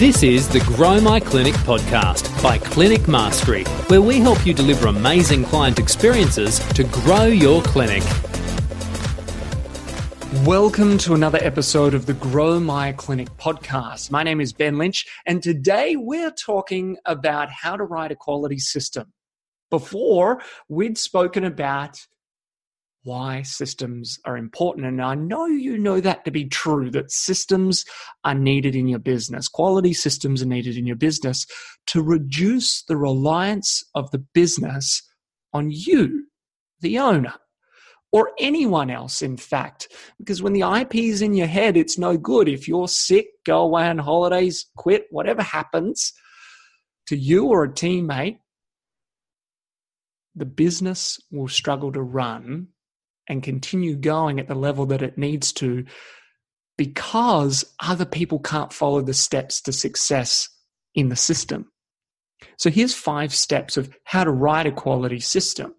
This is the Grow My Clinic podcast by Clinic Mastery, where we help you deliver amazing client experiences to grow your clinic. Welcome to another episode of the Grow My Clinic podcast. My name is Ben Lynch, and today we're talking about how to write a quality system. Before, we'd spoken about why systems are important. And I know you know that to be true, that systems are needed in your business. Quality systems are needed in your business to reduce the reliance of the business on you, the owner, or anyone else, in fact. Because when the IP is in your head, it's no good. If you're sick, go away on holidays, quit, whatever happens to you or a teammate, the business will struggle to run and continue going at the level that it needs to because other people can't follow the steps to success in the system. So here's five steps of how to write a quality system.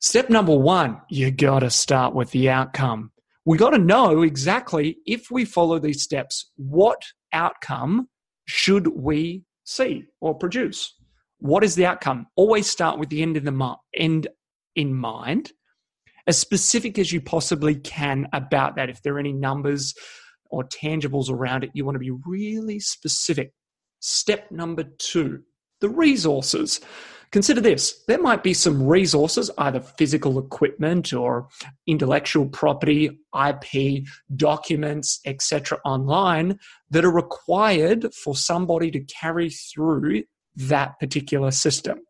Step number one, you got to start with the outcome. We got to know exactly if we follow these steps, what outcome should we see or produce? What is the outcome? Always start with the end in the end in mind as specific as you possibly can about that. If there are any numbers or tangibles around it, you want to be really specific. Step number two the resources. Consider this there might be some resources, either physical equipment or intellectual property, IP, documents, etc., online that are required for somebody to carry through that particular system.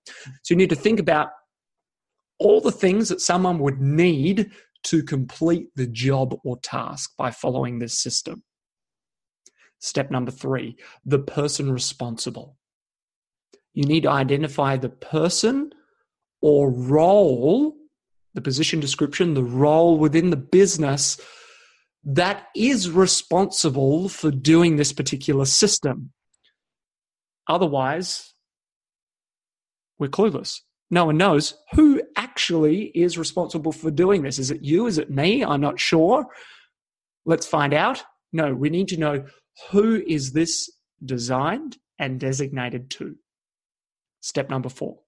So you need to think about all the things that someone would need to complete the job or task by following this system. Step number three the person responsible. You need to identify the person or role, the position description, the role within the business that is responsible for doing this particular system. Otherwise, we're clueless no one knows who actually is responsible for doing this. Is it you? Is it me? I'm not sure. Let's find out. No, we need to know who is this designed and designated to. Step number four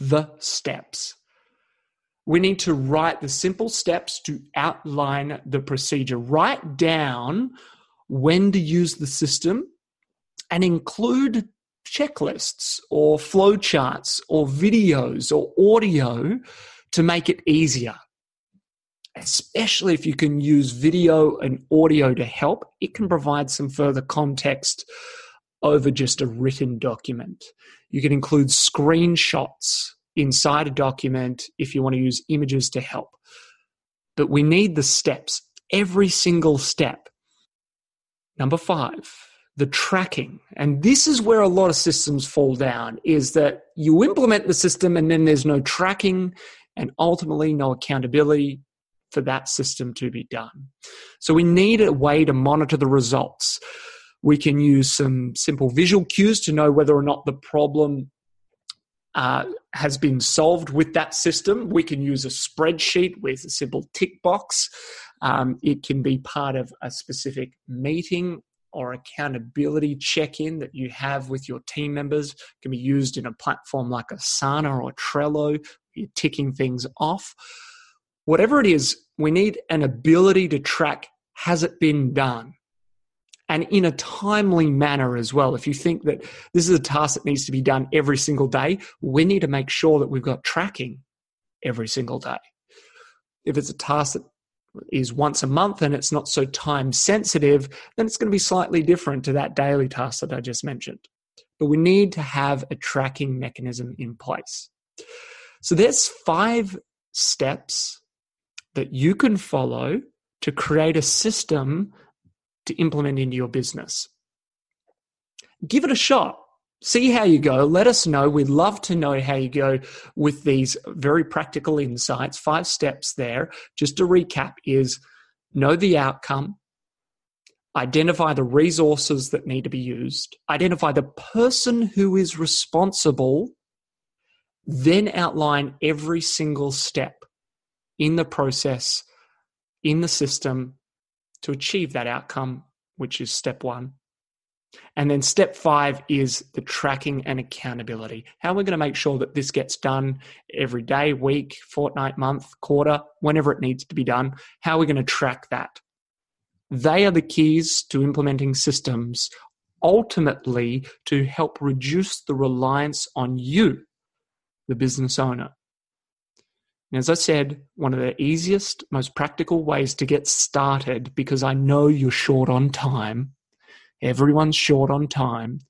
the steps. We need to write the simple steps to outline the procedure. Write down when to use the system and include checklists or flowcharts or videos or audio to make it easier. Especially if you can use video and audio to help, it can provide some further context over just a written document. You can include screenshots inside a document if you want to use images to help. But we need the steps, every single step. Number five, the tracking. And this is where a lot of systems fall down is that you implement the system and then there's no tracking and ultimately no accountability for that system to be done. So we need a way to monitor the results. We can use some simple visual cues to know whether or not the problem uh, has been solved with that system. We can use a spreadsheet with a simple tick box. Um, it can be part of a specific meeting or accountability check in that you have with your team members can be used in a platform like Asana or Trello. You're ticking things off. Whatever it is, we need an ability to track has it been done? And in a timely manner as well. If you think that this is a task that needs to be done every single day, we need to make sure that we've got tracking every single day. If it's a task that is once a month and it's not so time sensitive, then it's going to be slightly different to that daily task that I just mentioned. But we need to have a tracking mechanism in place. So there's five steps that you can follow to create a system to implement into your business. Give it a shot see how you go. Let us know. We'd love to know how you go with these very practical insights. Five steps there. Just to recap is know the outcome, identify the resources that need to be used, identify the person who is responsible, then outline every single step in the process, in the system to achieve that outcome, which is step one. And then step five is the tracking and accountability. How are we're going to make sure that this gets done every day, week, fortnight, month, quarter, whenever it needs to be done. How are we're going to track that. They are the keys to implementing systems ultimately to help reduce the reliance on you, the business owner. And as I said, one of the easiest, most practical ways to get started, because I know you're short on time, everyone's short on time,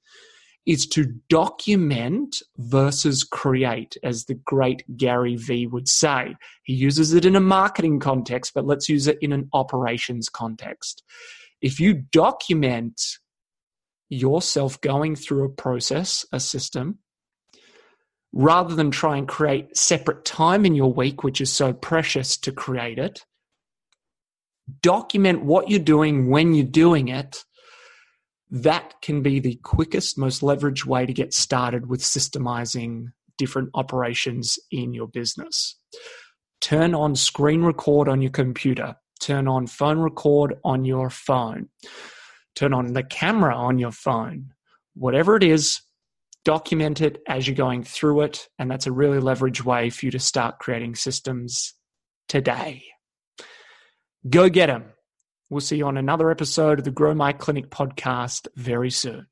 is to document versus create, as the great Gary Vee would say. He uses it in a marketing context, but let's use it in an operations context. If you document yourself going through a process, a system, rather than try and create separate time in your week, which is so precious to create it, document what you're doing when you're doing it. That can be the quickest, most leveraged way to get started with systemizing different operations in your business. Turn on screen record on your computer, turn on phone record on your phone, turn on the camera on your phone. Whatever it is, document it as you're going through it. And that's a really leveraged way for you to start creating systems today. Go get them. We'll see you on another episode of the Grow My Clinic podcast very soon.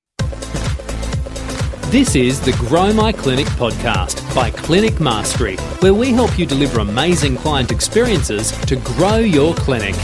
This is the Grow My Clinic podcast by Clinic Mastery, where we help you deliver amazing client experiences to grow your clinic.